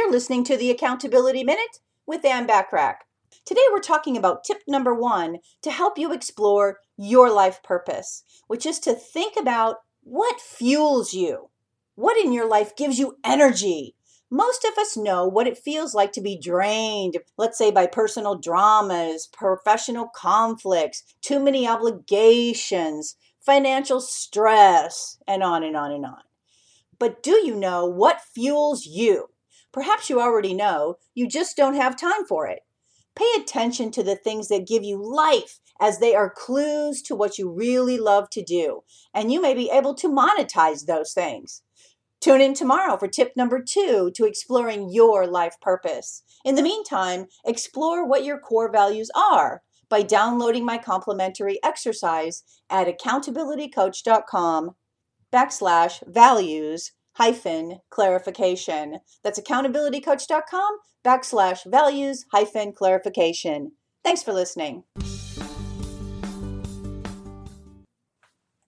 You're listening to the Accountability Minute with Ann Bachrach. Today we're talking about tip number one to help you explore your life purpose, which is to think about what fuels you. What in your life gives you energy? Most of us know what it feels like to be drained, let's say by personal dramas, professional conflicts, too many obligations, financial stress, and on and on and on. But do you know what fuels you? Perhaps you already know, you just don't have time for it. Pay attention to the things that give you life as they are clues to what you really love to do, and you may be able to monetize those things. Tune in tomorrow for tip number two to exploring your life purpose. In the meantime, explore what your core values are by downloading my complimentary exercise at accountabilitycoach.com backslash values hyphen clarification. That's accountabilitycoach.com backslash values hyphen clarification. Thanks for listening.